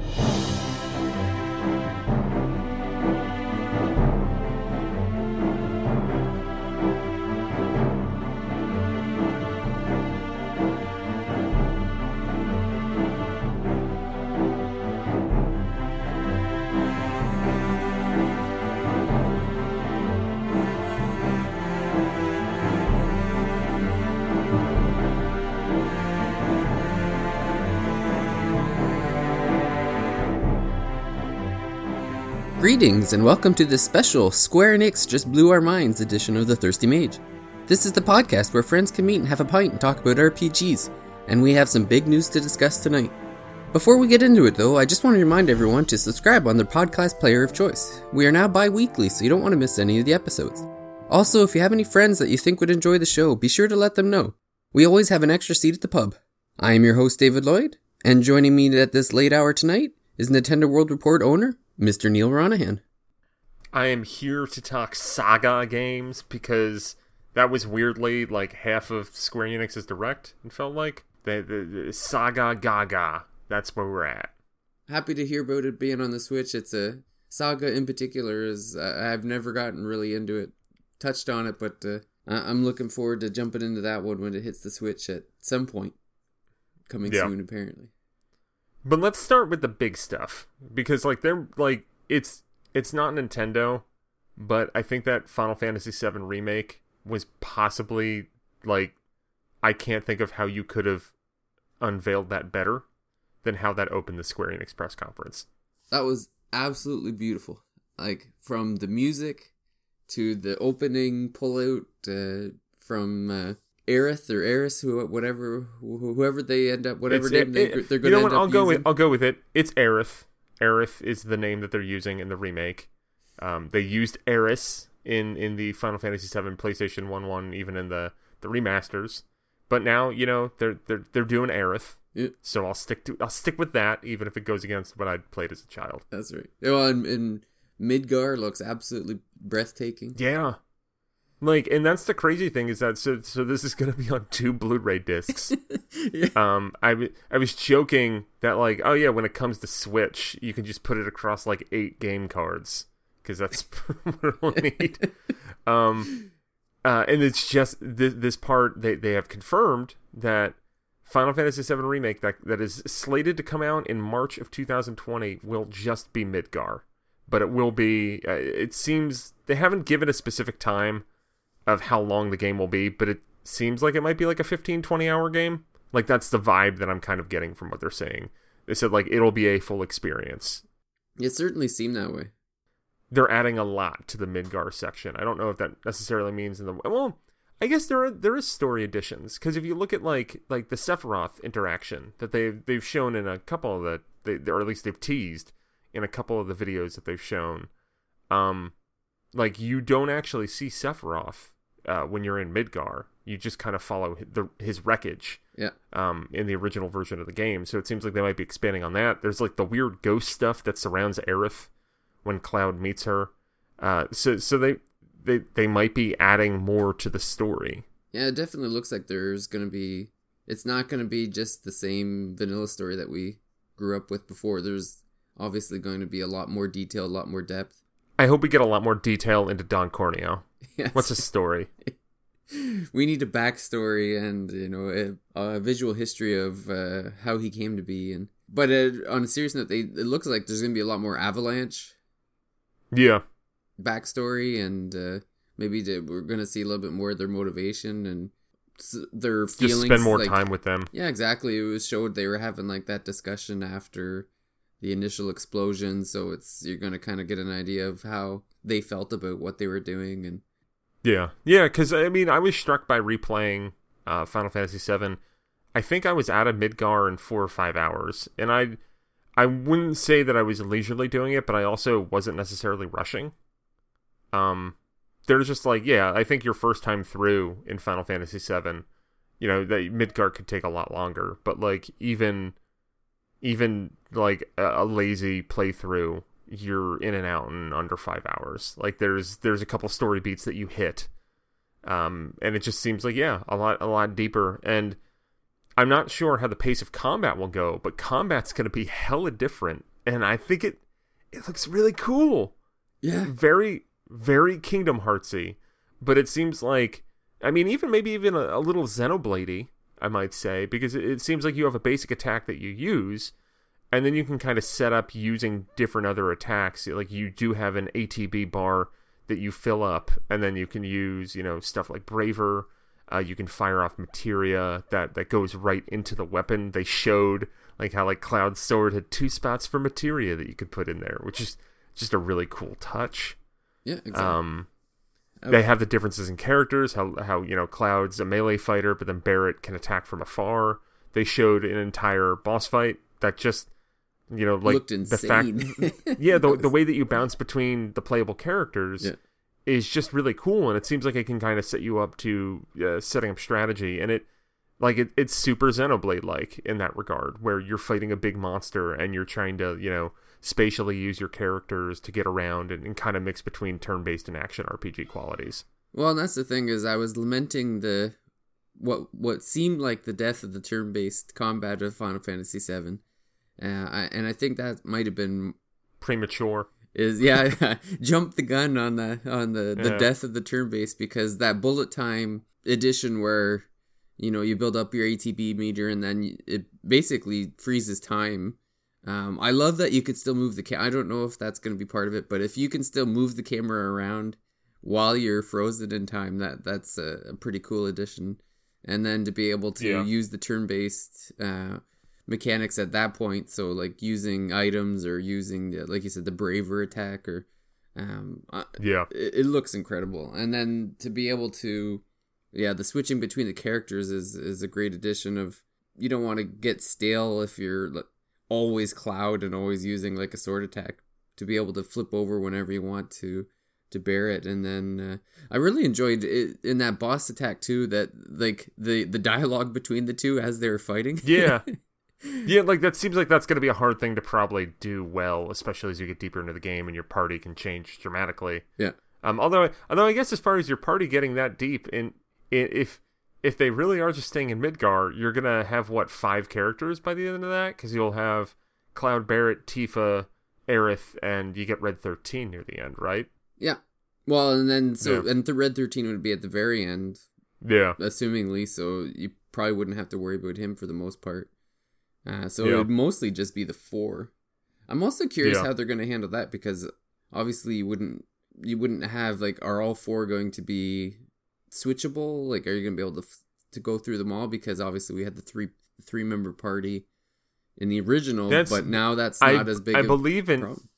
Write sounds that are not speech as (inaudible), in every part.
了 Greetings and welcome to this special Square Enix Just Blew Our Minds edition of The Thirsty Mage. This is the podcast where friends can meet and have a pint and talk about RPGs, and we have some big news to discuss tonight. Before we get into it though, I just want to remind everyone to subscribe on their podcast player of choice. We are now bi weekly, so you don't want to miss any of the episodes. Also, if you have any friends that you think would enjoy the show, be sure to let them know. We always have an extra seat at the pub. I am your host, David Lloyd, and joining me at this late hour tonight is Nintendo World Report owner, Mr. Neil Ronaghan. I am here to talk Saga games because that was weirdly like half of Square Enix's direct. It felt like the, the, the Saga Gaga. That's where we're at. Happy to hear about it being on the Switch. It's a Saga in particular is uh, I've never gotten really into it, touched on it, but uh, I'm looking forward to jumping into that one when it hits the Switch at some point, coming yeah. soon apparently. But let's start with the big stuff because like they're like it's it's not Nintendo, but I think that Final Fantasy VII remake was possibly like I can't think of how you could have unveiled that better than how that opened the Square Enix press conference. That was absolutely beautiful. Like from the music to the opening pullout uh, from uh, Aerith or Aeris, whatever whoever they end up whatever it's, name it, they, are going to end I'll up go using. with I'll go with it. It's Aerith. Aerith is the name that they're using in the remake. Um, they used Aeris in in the Final Fantasy VII PlayStation One one, even in the the remasters. But now you know they're they're they're doing Aerith. Yeah. So I'll stick to I'll stick with that, even if it goes against what I played as a child. That's right. Well, and, and Midgar looks absolutely breathtaking. Yeah, like, and that's the crazy thing is that so so this is gonna be on two Blu-ray discs. (laughs) yeah. Um, I I was joking that like, oh yeah, when it comes to Switch, you can just put it across like eight game cards because that's (laughs) what we'll need. um, uh, and it's just this this part they they have confirmed that Final Fantasy VII remake that that is slated to come out in March of 2020 will just be Midgar, but it will be. Uh, it seems they haven't given a specific time of how long the game will be, but it seems like it might be like a 15 20 hour game. Like that's the vibe that I'm kind of getting from what they're saying. They said like it'll be a full experience. It certainly seemed that way. They're adding a lot to the Midgar section. I don't know if that necessarily means in the well, I guess there are there is story additions because if you look at like like the Sephiroth interaction that they they've shown in a couple of the they or at least they've teased in a couple of the videos that they've shown, um, like you don't actually see Sephiroth uh, when you're in Midgar. You just kind of follow the, his wreckage. Yeah. Um, in the original version of the game, so it seems like they might be expanding on that. There's like the weird ghost stuff that surrounds Aerith when Cloud meets her. Uh, so so they they they might be adding more to the story. Yeah, it definitely looks like there's gonna be. It's not gonna be just the same vanilla story that we grew up with before. There's obviously going to be a lot more detail, a lot more depth. I hope we get a lot more detail into Don Corneo. Yes. What's his story? (laughs) we need a backstory and you know a, a visual history of uh, how he came to be. And but uh, on a serious note, they, it looks like there's going to be a lot more Avalanche. Yeah. Backstory and uh, maybe to, we're going to see a little bit more of their motivation and their feelings. Just spend more like, time with them. Yeah, exactly. It was showed they were having like that discussion after the initial explosion, so it's you're going to kind of get an idea of how they felt about what they were doing and yeah, yeah, because I mean, I was struck by replaying uh, Final Fantasy VII. I think I was out of Midgar in four or five hours, and I, I wouldn't say that I was leisurely doing it, but I also wasn't necessarily rushing. Um, there's just like, yeah, I think your first time through in Final Fantasy VII, you know, that Midgar could take a lot longer, but like even, even like a, a lazy playthrough you're in and out in under five hours. Like there's there's a couple story beats that you hit, um, and it just seems like yeah, a lot a lot deeper. And I'm not sure how the pace of combat will go, but combat's going to be hella different and I think it it looks really cool. Yeah. Very very Kingdom Heartsy, but it seems like I mean even maybe even a, a little Xenobladey, I might say, because it, seems like you have a basic attack that you use, and then you can kind of set up using different other attacks. Like you do have an ATB bar that you fill up, and then you can use you know stuff like Braver. Uh, you can fire off materia that that goes right into the weapon. They showed like how like Cloud Sword had two spots for materia that you could put in there, which is just a really cool touch. Yeah, exactly. Um, they have the differences in characters. How how you know Cloud's a melee fighter, but then Barret can attack from afar. They showed an entire boss fight that just you know like Looked the fact (laughs) yeah the (laughs) the way that you bounce between the playable characters Yeah. is just really cool, and it seems like it can kind of set you up to uh, setting up strategy, and it like it, it's super Xenoblade like in that regard, where you're fighting a big monster and you're trying to you know spatially use your characters to get around and, and kind of mix between turn-based and action RPG qualities. Well, that's the thing is I was lamenting the what what seemed like the death of the turn-based combat of Final Fantasy VII, uh, I, and I think that might have been Premature. is yeah (laughs) jump the gun on the on the the Yeah. death of the turn-based because that bullet time edition where you know you build up your ATB meter and then it basically freezes time. Um, I love that you could still move the cam. I don't know if that's going to be part of it, but if you can still move the camera around while you're frozen in time, that that's a, a pretty cool addition. And then to be able to Yeah. use the turn-based uh, mechanics at that point, so like using items or using, the, like you said, the braver attack or um, uh, Yeah. it, it looks incredible. And then to be able to, yeah, the switching between the characters is is a great addition. Of you don't want to get stale if you're always cloud and always using like a sword attack to be able to flip over whenever you want to to Barret and then uh, i really enjoyed it in that boss attack too that like the the dialogue between the two as they're fighting (laughs) Yeah. Yeah, like that seems like that's going to be a hard thing to probably do well, especially as you get deeper into the game and your party can change dramatically. yeah Um, although, although I guess as far as your party getting that deep, in, if if they really are just staying in Midgar, you're gonna have what five characters by the end of that? Because you'll have Cloud Barret, Tifa, Aerith, and you get Red Thirteen near the end, right? yeah well and then so Yeah. and the red 13 would be at the very end Yeah, assumingly so you probably wouldn't have to worry about him for the most part uh, so it would mostly just be the four i'm also curious Yeah. how they're going to handle that because obviously you wouldn't you wouldn't have like are all four going to be switchable like are you going to be able to f- to go through them all because obviously we had the three three member party in the original That's- but now that's I not as big I believe in problem.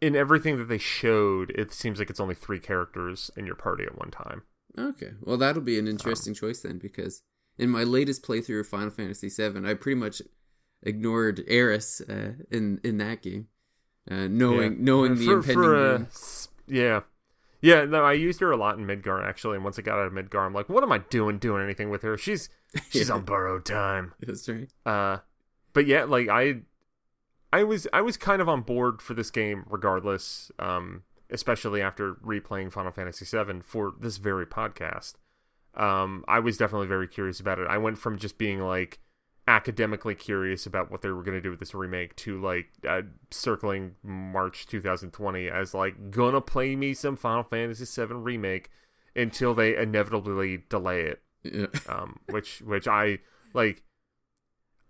in everything that they showed. It seems like it's only three characters in your party at one time. Okay, well that'll be an interesting choice then, because in my latest playthrough of Final Fantasy VII, I pretty much ignored Aeris uh, in in that game, uh, knowing Yeah. knowing the For- impending. for, uh, yeah. Yeah, no, I used her a lot in Midgar actually, and once I got out of Midgar, I'm like, what am I doing doing anything with her? She's (laughs) she's on borrowed time. That's right. Uh but yeah, like I I was I was kind of on board for this game regardless, um, especially after replaying Final Fantasy VII for this very podcast. Um, I was definitely very curious about it. I went from just being like academically curious about what they were going to do with this remake to like uh, circling March 2020 as like gonna play me some Final Fantasy VII remake until they inevitably delay it Yeah. (laughs) um, which which I like.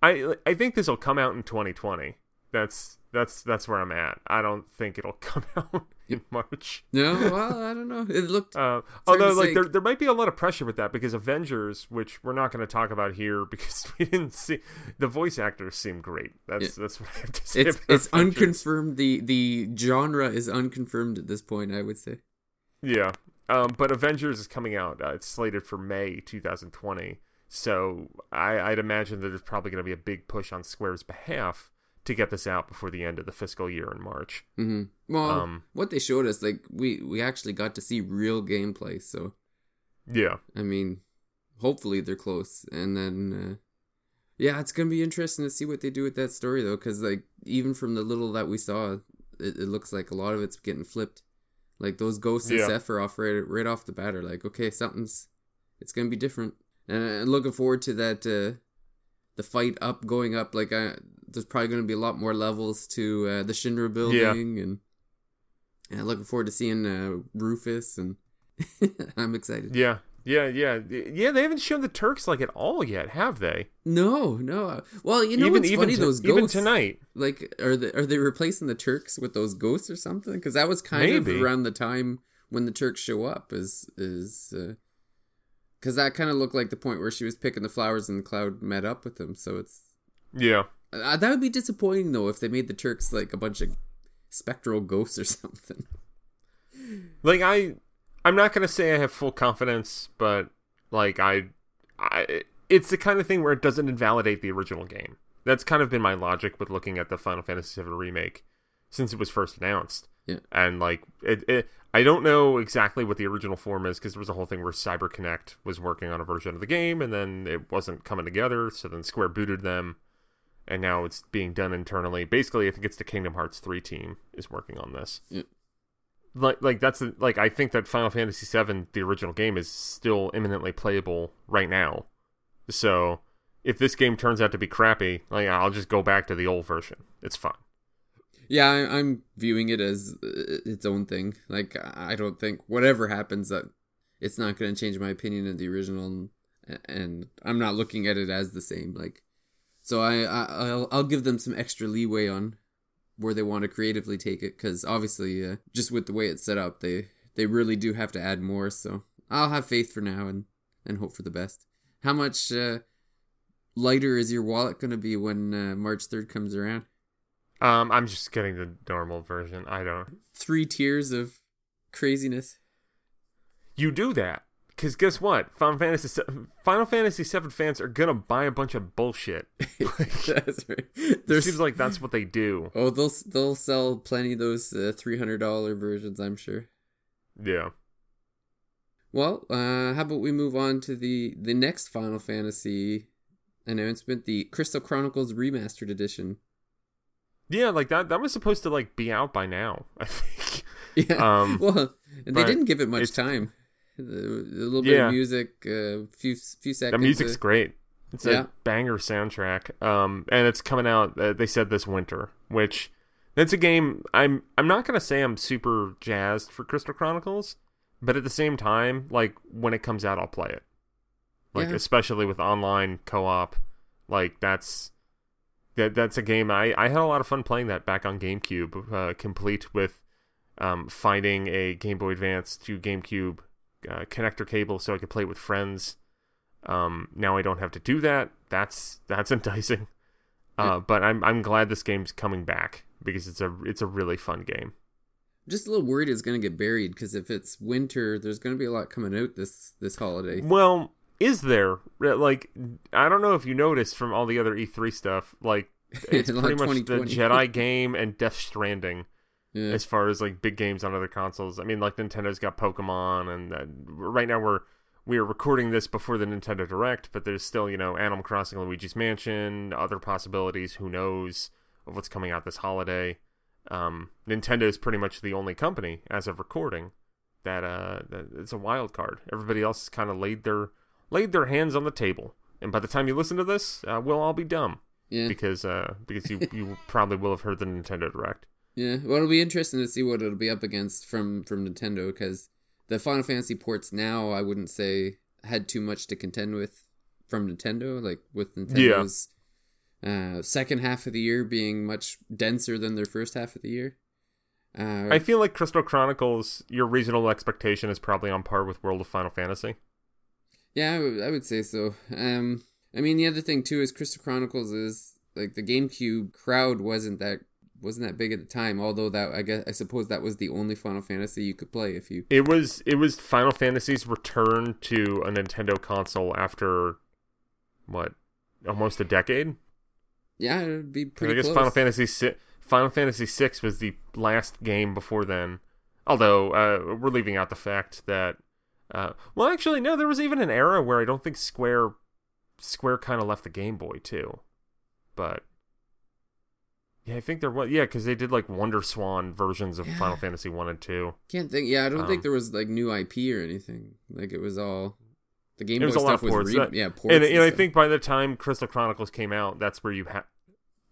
I I think this will come out in 2020. That's that's that's where I'm at. I don't think it'll (laughs) come out in March. No, well, I don't know. It looked. (laughs) Uh, although like say. there there might be a lot of pressure with that because Avengers, which we're not going to talk about here (laughs) because we didn't see the voice actors seem great. That's that's what I have to say. It's it's unconfirmed. The the genre is unconfirmed at this point. I would say. Yeah. Um, but Avengers is coming out. Uh, it's slated for May 2020. So I, I'd imagine that there's probably going to be a big push on Square's behalf to get this out before the end of the fiscal year in March. hmm Well, Um, what they showed us, like we we actually got to see real gameplay. So Yeah. I mean, hopefully they're close, and then uh, yeah, it's gonna be interesting to see what they do with that story though, because like even from the little that we saw, it, it looks like a lot of it's getting flipped. Like those ghosts and Yeah. Sephiroth right right off the bat are like, okay, something's it's gonna be different, and I'm looking forward to that uh, the fight up, going up. Like, uh, there's probably going to be a lot more levels to uh, the Shinra building, and yeah, looking forward to seeing uh, Rufus, and (laughs) I'm excited. Yeah, yeah, yeah, yeah. They haven't shown the Turks like at all yet, have they? No, no. Well, you know even, what's even funny? Those even ghosts, tonight, like, are they are they replacing the Turks with those ghosts or something? Because that was kind Maybe. of around the time when the Turks show up. Is is because that kind of looked like the point where she was picking the flowers and the Cloud met up with them. So it's yeah. Uh, that would be disappointing though if they made the Turks like a bunch of spectral ghosts or (laughs) something. Like I I'm not gonna say I have full confidence, but like I, I, it's the kind of thing where it doesn't invalidate the original game. That's kind of been my logic with looking at the Final Fantasy VII remake since it was first announced. Yeah. And like it, it I don't know exactly what the original form is because there was a whole thing where CyberConnect was working on a version of the game and then it wasn't coming together. So then Square booted them, and now it's being done internally. Basically, I think it's the Kingdom Hearts three team is working on this. Like like that's the, like I think that Final Fantasy VII, the original game, is still imminently playable right now. So if this game turns out to be crappy, like I'll just go back to the old version. It's fine. Yeah, I, am viewing it as uh, its own thing. Like I don't think whatever happens that it's not going to change my opinion of the original, and I'm not looking at it as the same. Like, so I, I I'll I'll give them some extra leeway on where they want to creatively take it because obviously uh, just with the way it's set up they they really do have to add more so i'll have faith for now and and hope for the best how much uh, lighter is your wallet going to be when uh, march 3rd comes around um i'm just getting the normal version i don't three tiers of craziness you do that because guess what? Final Fantasy Final Fantasy Seven fans are gonna buy a bunch of bullshit. (laughs) that's right. It seems like that's what they do. Oh, they'll they'll sell plenty of those uh, three hundred dollar versions. I'm sure. Yeah. Well, uh, how about we move on to the the next Final Fantasy announcement, the Crystal Chronicles Remastered Edition. Yeah, like that. That was supposed to like be out by now. (laughs) I think. Yeah. Um, (laughs) well, they didn't give it much time. A little bit yeah. of music, a uh, few few seconds. The music's great. It's yeah. a banger soundtrack. Um, and it's coming out. Uh, they said this winter, which it's a game. I'm I'm not gonna say I'm super jazzed for Crystal Chronicles, but at the same time, like when it comes out, I'll play it. Like yeah. especially with online co-op, like that's that that's a game I I had a lot of fun playing that back on GameCube, uh, complete with um, finding a Game Boy Advance to GameCube uh, connector cable so I could play with friends. Um, now I don't have to do that. That's that's (laughs) enticing. Uh, but I'm I'm glad this game's coming back because it's a it's a really fun game. Just a little worried it's going to get buried because if it's winter, there's going to be a lot coming out this this holiday. Well, is there like I don't know if you noticed from all the other E3 stuff, like (laughs) it's pretty much the Jedi (laughs) game and Death Stranding yeah. as far as like big games on other consoles. I mean, like Nintendo's got Pokemon, and uh, right now we're we are recording this before the Nintendo Direct, but there's still you know Animal Crossing, Luigi's Mansion, other possibilities. Who knows of what's coming out this holiday? Um, Nintendo is pretty much the only company as of recording that uh that it's a wild card. Everybody else has kind of laid their laid their hands on the table, and by the time you listen to this, uh, we'll all be dumb. Yeah. Because uh because you you (laughs) probably will have heard the Nintendo Direct. Yeah, well, it'll be interesting to see what it'll be up against from from Nintendo because the Final Fantasy ports now, I wouldn't say had too much to contend with from Nintendo. Like with Nintendo's yeah. uh, second half of the year being much denser than their first half of the year. Uh, I feel like Crystal Chronicles, your reasonable expectation is probably on par with World of Final Fantasy. Yeah, I, w- I would say so. Um, I mean, the other thing too is Crystal Chronicles is like the GameCube crowd wasn't that wasn't that big at the time. Although that I guess I suppose that was the only Final Fantasy you could play if you. It was it was Final Fantasy's return to a Nintendo console after what almost a decade. Yeah, it'd be pretty. I guess close. Final Fantasy si- Final Fantasy six was the last game before then. Although uh, we're leaving out the fact that, uh, well, actually, no, there was even an era where I don't think Square Square kind of left the Game Boy too, but yeah, I think there was. Yeah, because they did like Wonder Swan versions of yeah. Final Fantasy one and two. Can't think. Yeah, I don't um, think there was like new IP or anything. Like it was all. The Game Boy stuff was re- that, yeah, ports and, and, and I think by the time Crystal Chronicles came out, that's where you had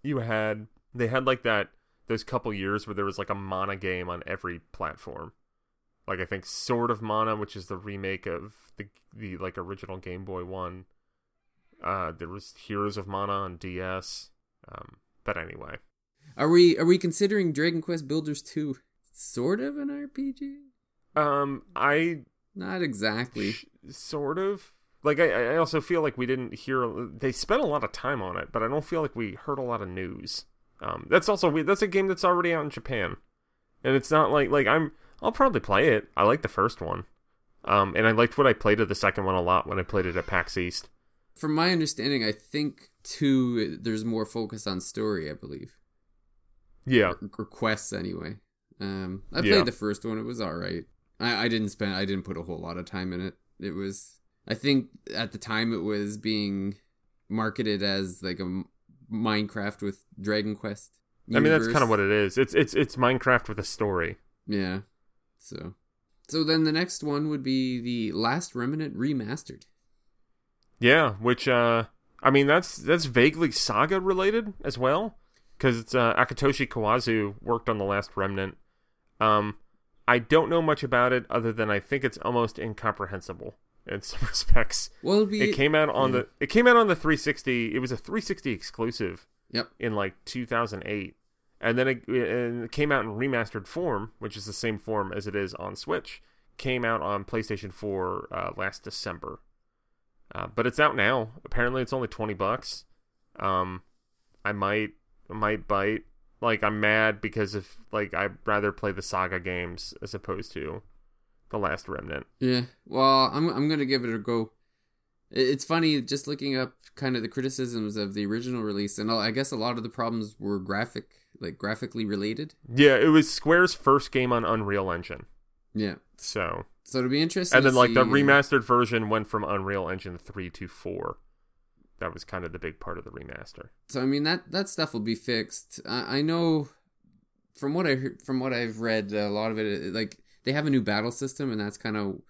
you had they had like that those couple years where there was like a Mana game on every platform. Like I think Sword of Mana, which is the remake of the the like original Game Boy one. Uh, there was Heroes of Mana on DS. Um, but anyway, are we are we considering Dragon Quest Builders two sort of an RPG? Um, I not exactly. Sh- sort of. Like I, I also feel like we didn't hear. They spent a lot of time on it, but I don't feel like we heard a lot of news. Um, that's also weird. that's a game that's already out in Japan, and it's not like like I'm. I'll probably play it. I like the first one, um, and I liked what I played of the second one a lot when I played it at PAX East. From my understanding, I think two there's more focus on story. I believe. Yeah. Or, or quests anyway. Um, I played yeah. the first one. It was all right. I, I didn't spend. I didn't put a whole lot of time in it. It was. I think at the time it was being marketed as like a Minecraft with Dragon Quest. Universe. I mean, that's kind of what it is. It's it's it's Minecraft with a story. Yeah. So, so then the next one would be the Last Remnant remastered. Yeah, which uh, I mean that's that's vaguely saga related as well, because it's uh, Akitoshi Kawazu worked on the Last Remnant. Um, I don't know much about it other than I think it's almost incomprehensible in (laughs) some respects. Well, be, it came out on yeah. the it came out on the 360. It was a 360 exclusive. Yep. In like 2008, and then it, it came out in remastered form, which is the same form as it is on Switch. Came out on PlayStation 4 uh, last December, uh, but it's out now. Apparently, it's only 20 bucks. Um, I might might bite like I'm mad because if like I'd rather play the Saga games as opposed to the Last Remnant. Yeah, well, I'm I'm gonna give it a go. It's funny just looking up kind of the criticisms of the original release, and I guess a lot of the problems were graphic, like graphically related. Yeah, it was Square's first game on Unreal Engine. Yeah. So. So it'll be interesting. And then like the remastered version went from Unreal Engine three to four that was kind of the big part of the remaster. So I mean that that stuff will be fixed. I, I know from what I from what I've read, a lot of it like they have a new battle system, and that's kind of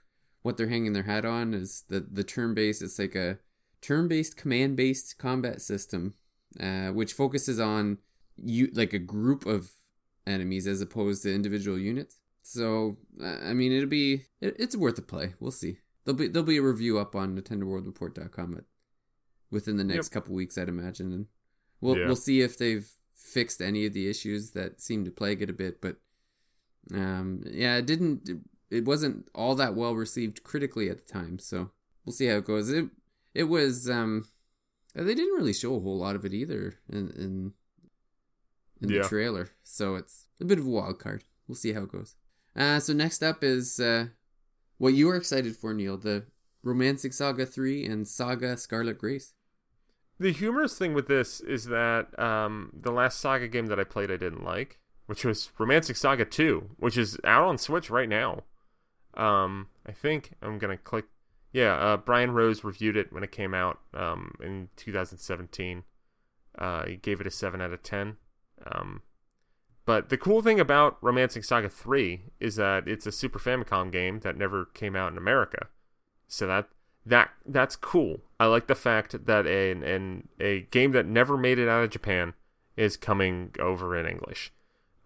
what they're hanging their hat on is the the turn based. It's like a turn based command based combat system, uh, which focuses on you like a group of enemies as opposed to individual units. So I mean, it'll be it, it's worth a play. We'll see. There'll be there'll be a review up on NintendoWorldReport.com at within the next yep. couple weeks, I'd imagine, and we'll yeah. we'll see if they've fixed any of the issues that seem to plague it a bit. But um, yeah, it didn't. It wasn't all that well received critically at the time, so we'll see how it goes. It it was. Um, they didn't really show a whole lot of it either in in, in yeah. the trailer, so it's a bit of a wild card. We'll see how it goes. Uh, so next up is uh, what you are excited for, Neil. The Romancing Saga 3 and Saga Scarlet Grace. The humorous thing with this is that um, the last Saga game that I played I didn't like, which was Romancing Saga 2, which is out on Switch right now. Um, I think I'm going to click. Yeah, uh, Brian Rose reviewed it when it came out um, in 2017. Uh, he gave it a 7 out of 10. Um, but the cool thing about Romancing Saga 3 is that it's a Super Famicom game that never came out in America. So that that that's cool. I like the fact that a an, a game that never made it out of Japan is coming over in English.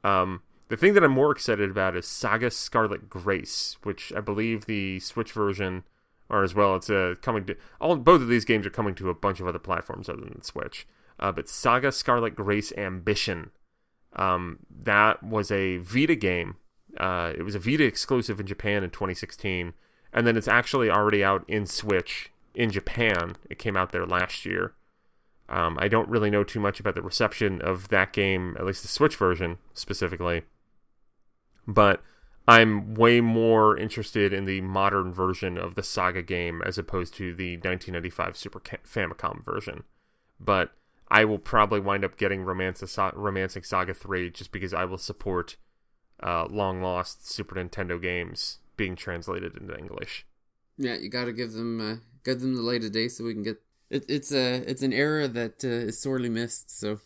Um, the thing that I'm more excited about is Saga Scarlet Grace, which I believe the Switch version, or as well, it's uh, coming to all. Both of these games are coming to a bunch of other platforms other than Switch. Uh, but Saga Scarlet Grace Ambition, um, that was a Vita game. Uh, it was a Vita exclusive in Japan in 2016 and then it's actually already out in Switch in Japan. It came out there last year. Um, I don't really know too much about the reception of that game, at least the Switch version specifically. But I'm way more interested in the modern version of the Saga game as opposed to the 1995 Super Famicom version. But I will probably wind up getting Romancing Saga 3 just because I will support uh, long lost Super Nintendo games being translated into English. Yeah, you got to give them uh, give them the light of day so we can get it, it's a it's an era that uh, is sorely missed. So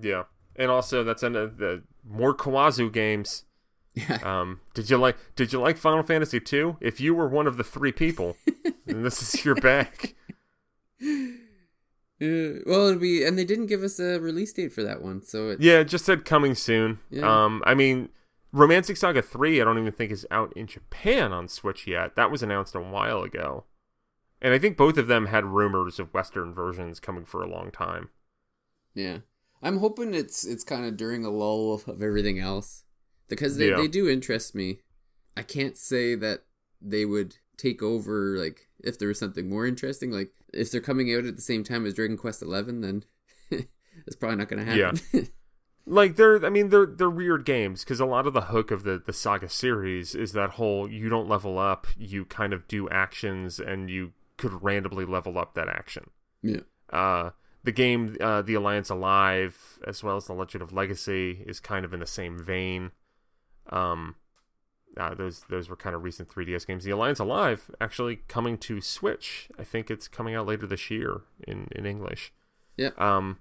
yeah, and also that's in the more Kawazu games. Yeah. (laughs) Um, did you like Did you like Final Fantasy two? If you were one of the three people, (laughs) then this is your bag. (laughs) Uh, well, it'll be, and they didn't give us a release date for that one, so it, Yeah, it just said coming soon. Yeah. Um, I mean, Romancing Saga 3, I don't even think is out in Japan on Switch yet. That was announced a while ago. And I think both of them had rumors of Western versions coming for a long time. yeah. I'm hoping it's it's kind of during a lull of everything else because they Yeah. they do interest me. I can't say that they would take over like if there was something more interesting like if they're coming out at the same time as Dragon Quest 11 then (laughs) it's probably not going to happen. yeah. (laughs) Like they're, I mean, they're they're weird games because a lot of the hook of the the Saga series is that whole you don't level up, you kind of do actions, and you could randomly level up that action. yeah. Uh, the game, uh, The Alliance Alive, as well as The Legend of Legacy, is kind of in the same vein. Um, uh, those those were kind of recent 3DS games. The Alliance Alive actually coming to Switch. I think it's coming out later this year in in English. Yeah. Um,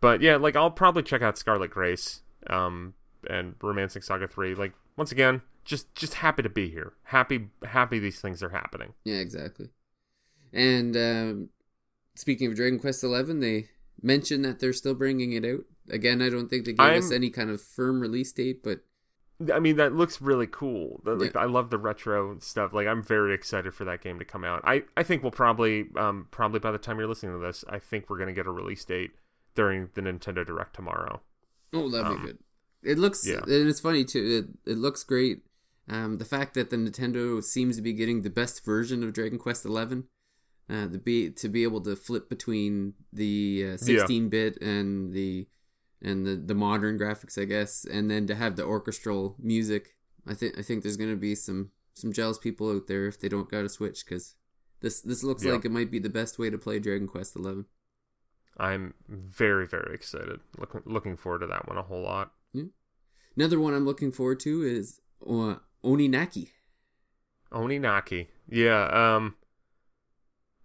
but yeah, like I'll probably check out Scarlet Grace. Um, and Romancing Saga 3. Like once again, just just happy to be here. Happy happy these things are happening. Yeah, exactly. And um, speaking of Dragon Quest Eleven, they mentioned that they're still bringing it out. Again, I don't think they gave us I'm- any kind of firm release date, but I mean, that looks really cool. Like, Yeah. I love the retro stuff. Like, I'm very excited for that game to come out. I, I think we'll probably, um, probably by the time you're listening to this, I think we're gonna get a release date during the Nintendo Direct tomorrow. oh, that'd Um, be good. It looks, yeah. and it's funny too. It, it looks great. Um, the fact that the Nintendo seems to be getting the best version of Dragon Quest Eleven, uh, the be to be able to flip between the uh, 16-bit and the and the, the modern graphics, I guess, and then to have the orchestral music. I think I think there's gonna be some some jealous people out there if they don't got a Switch because this this looks Yeah. like it might be the best way to play Dragon Quest Eleven. I'm very, very excited. Looking, looking forward to that one a whole lot. Another one I'm looking forward to is uh, Oninaki. Oninaki. Yeah. Um.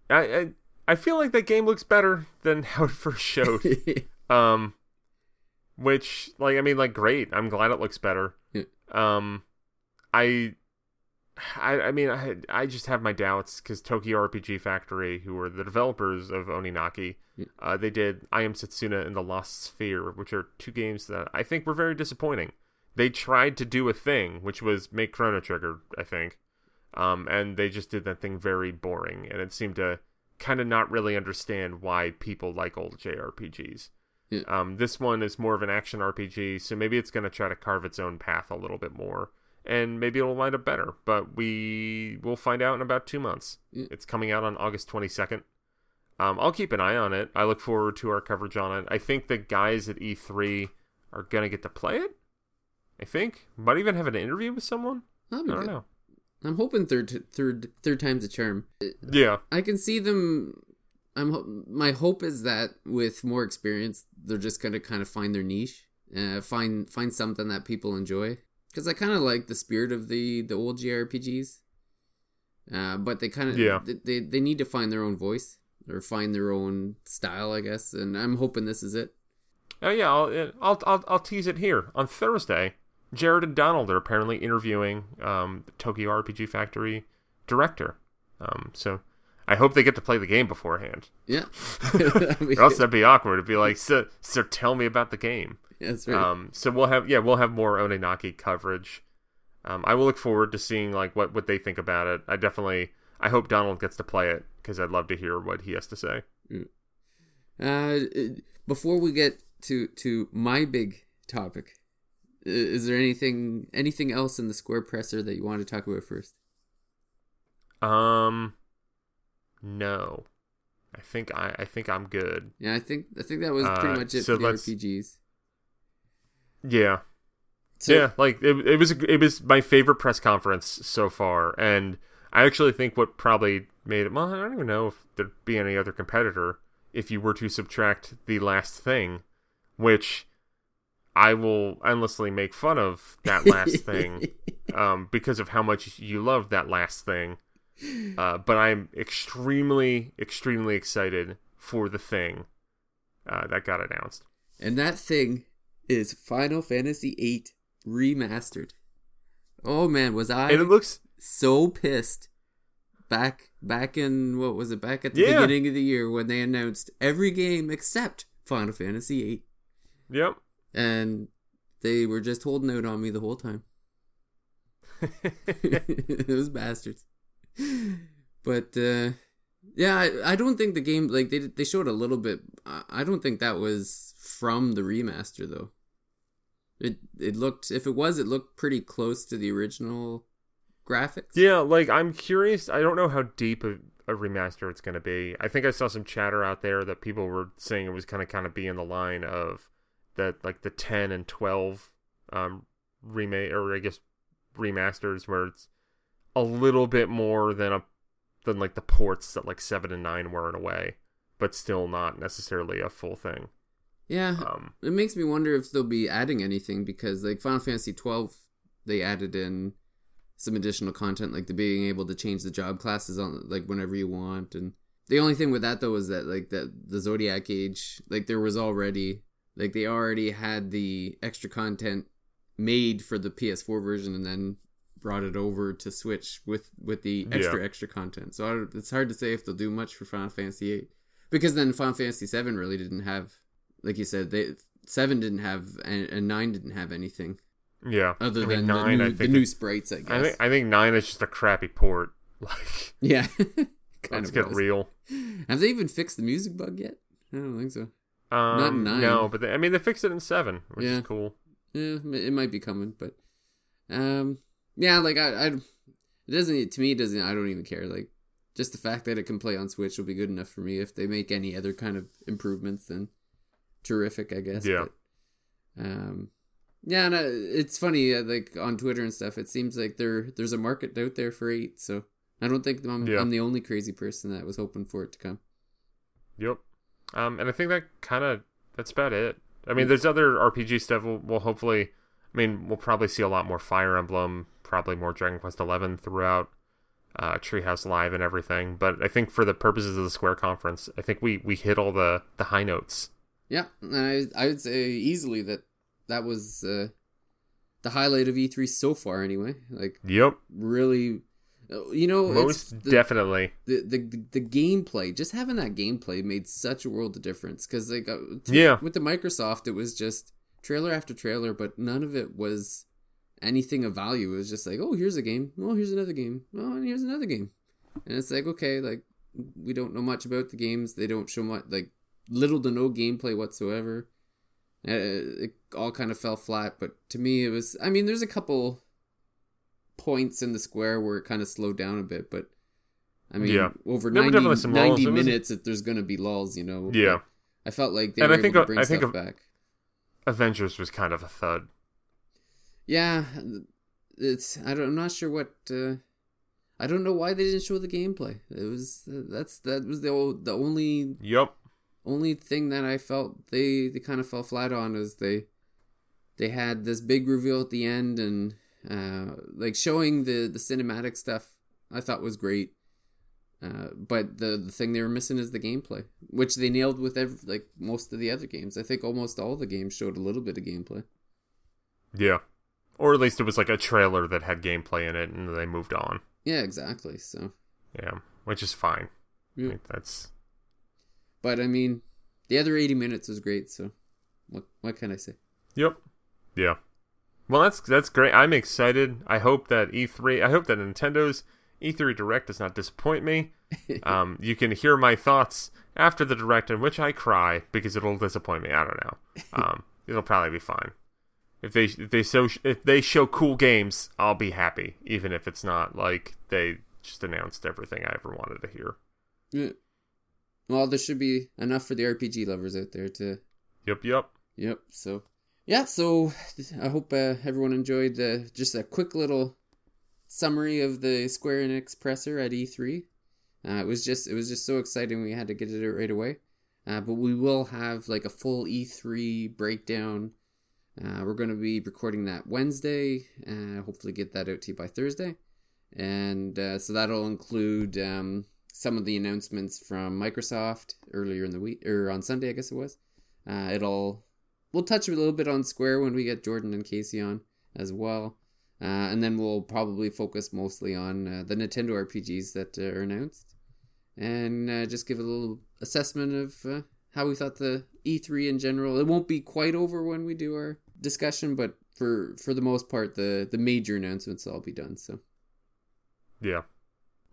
I, I, I feel like that game looks better than (laughs) how it first showed. (laughs) um which like i mean like great. I'm glad it looks better. Yeah. um i i i mean i i just have my doubts because tokyo rpg factory who are the developers of oninaki Yeah. uh, they did i am setsuna and the lost sphere which are two games that i think were very disappointing. They tried to do a thing which was make chrono trigger i think. Um and they just did that thing very boring and it seemed to kind of not really understand why people like old jrpgs Yeah. um, this one is more of an action RPG, so maybe it's going to try to carve its own path a little bit more, and maybe it'll wind up better. But we will find out in about two months. Yeah. It's coming out on August 22nd. Um, I'll keep an eye on it. I look forward to our coverage on it. I think the guys at E3 are going to get to play it. I think might even have an interview with someone. I don't good. know. I'm hoping third third third time's a charm. Yeah, I can see them. I'm my hope is that with more experience, they're just gonna kind of find their niche, uh, find find something that people enjoy. Because I kind of like the spirit of the the old JRPGs, uh, but they kind of Yeah. they, they need to find their own voice or find their own style, I guess. And I'm hoping this is it. Oh yeah, I'll, I'll I'll I'll tease it here on Thursday. Jared and Donald are apparently interviewing um, the Tokyo RPG Factory director. Um, so I hope they get to play the game beforehand. Yeah, (laughs) (laughs) be Or else that'd be awkward. It'd be like, so, so tell me about the game. that's right. Um, so we'll have yeah, we'll have more Oninaki coverage. Um, I will look forward to seeing like what what they think about it. I definitely I hope Donald gets to play it because I'd love to hear what he has to say. Uh, before we get to to my big topic, is there anything anything else in the square presser that you want to talk about first? Um, no, I think I I think I'm good. Yeah, I think I think that was pretty Uh, much it so for the RPGs. Yeah, So, yeah, like it, it was it was my favorite press conference so far, and I actually think what probably made it. Well, I don't even know if there'd be any other competitor if you were to subtract the last thing, which I will endlessly make fun of that last (laughs) thing, um, because of how much you love that last thing. Uh, but I'm extremely, extremely excited for the thing uh, that got announced. and that thing is Final Fantasy VIII remastered. Oh man, was I? And it looks so pissed back back in what was it back at the Yeah. beginning of the year when they announced every game except Final Fantasy VIII, Yep. and they were just holding out on me the whole time. (laughs) (laughs) Those bastards. But uh, yeah, I, I don't think the game like they they showed a little bit. I I don't think that was from the remaster though. It it looked if it was, it looked pretty close to the original graphics. Yeah, like I'm curious. I don't know how deep a, a remaster it's going to be. I think I saw some chatter out there that people were saying it was kind of kind of be in the line of that like the 10 and 12 um remake or I guess remasters where it's a little bit more than a than like the ports that like 7 and 9 were in a way, but still not necessarily a full thing. Yeah, Um it makes me wonder if they'll be adding anything because like Final Fantasy twelve, they added in some additional content like the being able to change the job classes on like whenever you want and the only thing with that though was that like that the zodiac age like there was already like they already had the extra content made for the ps4 version and then brought it over to switch with with the extra extra content so I, it's hard to say if they'll do much for final fantasy VIII, because then final fantasy VII really didn't have like you said they 7 didn't have and, and 9 didn't have anything yeah. other I mean, than the, 9 new, the new it- sprites i guess I think I think 9 is just a crappy port. (laughs) Like yeah (laughs) kind let's of get was. real. have they even fixed the music bug yet i don't think so Um, Not nine. No, but they, I mean they fixed it in seven, which Yeah. is cool. Yeah, it might be coming, but um, yeah, like I, I, it doesn't to me. It doesn't. I don't even care. Like just the fact that it can play on Switch will be good enough for me. If they make any other kind of improvements, then terrific, I guess. Yeah. But, um, yeah, and uh, it's funny. Uh, like on Twitter and stuff, it seems like there there's a market out there for eight. So I don't think I'm Yeah. I'm the only crazy person that was hoping for it to come. Yep. Um, and I think that kind of that's about it. I mean, there's other RPG stuff. We'll, we'll hopefully. I mean, we'll probably see a lot more Fire Emblem, probably more Dragon Quest Eleven throughout uh, Treehouse Live and everything. But I think for the purposes of the Square conference, I think we we hit all the the high notes. Yeah, and I I would say easily that that was uh, the highlight of E3 so far. Anyway, like Yep. really, you know, it's Most the, definitely. the the the gameplay. Just having that gameplay made such a world of difference. Because like, uh, to- Yeah. with the Microsoft, it was just trailer after trailer, but none of it was anything of value. It was just like, oh, here's a game. Oh, here's another game. Oh, and here's another game. And it's like, okay, like we don't know much about the games. They don't show much, like little to no gameplay whatsoever. Uh, it all kind of fell flat. But to me, it was. I mean, there's a couple points in the square where it kind of slowed down a bit, but. I mean, Yeah. over There 90, definitely some lulls. 90 It was- minutes, that there's going to be lulls, you know. Yeah. I felt like they And were I think able to bring I think stuff a- back. Avengers was kind of a thud. Yeah, it's I don't I'm not sure what uh, I don't know why they didn't show the gameplay. It was that's that was the o- the only Yep. only thing that I felt they they kind of fell flat on is they they had this big reveal at the end and uh, like showing the the cinematic stuff I thought was great. Uh, but the the thing they were missing is the gameplay, which they nailed with every, like most of the other games. I think almost all the games showed a little bit of gameplay. Yeah. Or at least it was like a trailer that had gameplay in it, and they moved on. Yeah, exactly. So, Yeah, which is fine. I Yeah. think that's but I mean, the other eighty minutes was great. So, what what can I say? Yep. Yeah. Well, that's that's great. I'm excited. I hope that E3. I hope that Nintendo's E3 Direct does not disappoint me. (laughs) Um, you can hear my thoughts after the Direct, in which I cry because it'll disappoint me. I don't know. Um, (laughs) it'll probably be fine. If they if they show if they show cool games, I'll be happy, even if it's not like they just announced everything I ever wanted to hear. Yeah. Well, there should be enough for the RPG lovers out there to. Yep. Yep. Yep. So, yeah. So I hope uh, everyone enjoyed uh, just a quick little summary of the Square Enix presser at E3. Uh, it was just it was just so exciting we had to get it right away. Uh, but we will have like a full E3 breakdown. Uh, we're going to be recording that Wednesday. Uh, hopefully, get that out to you by Thursday. And uh, so that'll include um, some of the announcements from Microsoft earlier in the week, or on Sunday, I guess it was. Uh, it'll we'll touch a little bit on Square when we get Jordan and Casey on as well. Uh, and then we'll probably focus mostly on uh, the Nintendo RPGs that uh, are announced, and uh, just give a little assessment of uh, how we thought the E3 in general. It won't be quite over when we do our discussion, but for for the most part, the the major announcements will all be done. So, yeah.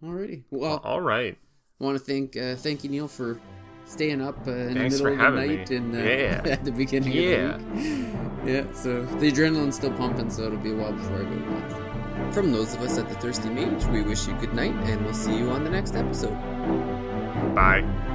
Alrighty. Well, all right. I want to thank uh, thank you, Neil, for staying up uh, in Thanks the middle of the night and uh, yeah. (laughs) at the beginning yeah. of the week. Yeah. So the adrenaline's still pumping, so it'll be a while before I go bed. From those of us at the Thirsty Mage, we wish you good night, and we'll see you on the next episode. Bye.